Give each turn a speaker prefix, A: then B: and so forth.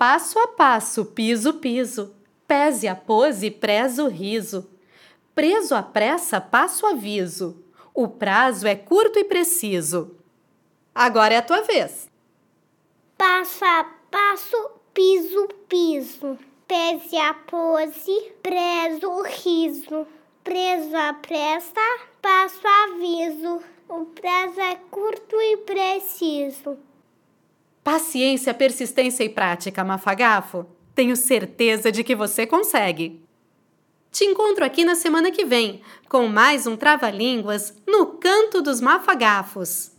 A: Passo a passo, piso, piso. Pese a pose, prezo o riso. Preso à pressa, passo aviso. O prazo é curto e preciso. Agora é a tua vez.
B: Passo a passo, piso, piso. Pese a pose, prezo o riso. Preso à pressa, passo aviso. O prazo é curto e preciso.
A: Paciência, persistência e prática, Mafagafo. Tenho certeza de que você consegue. Te encontro aqui na semana que vem com mais um Trava-Línguas no Canto dos Mafagafos.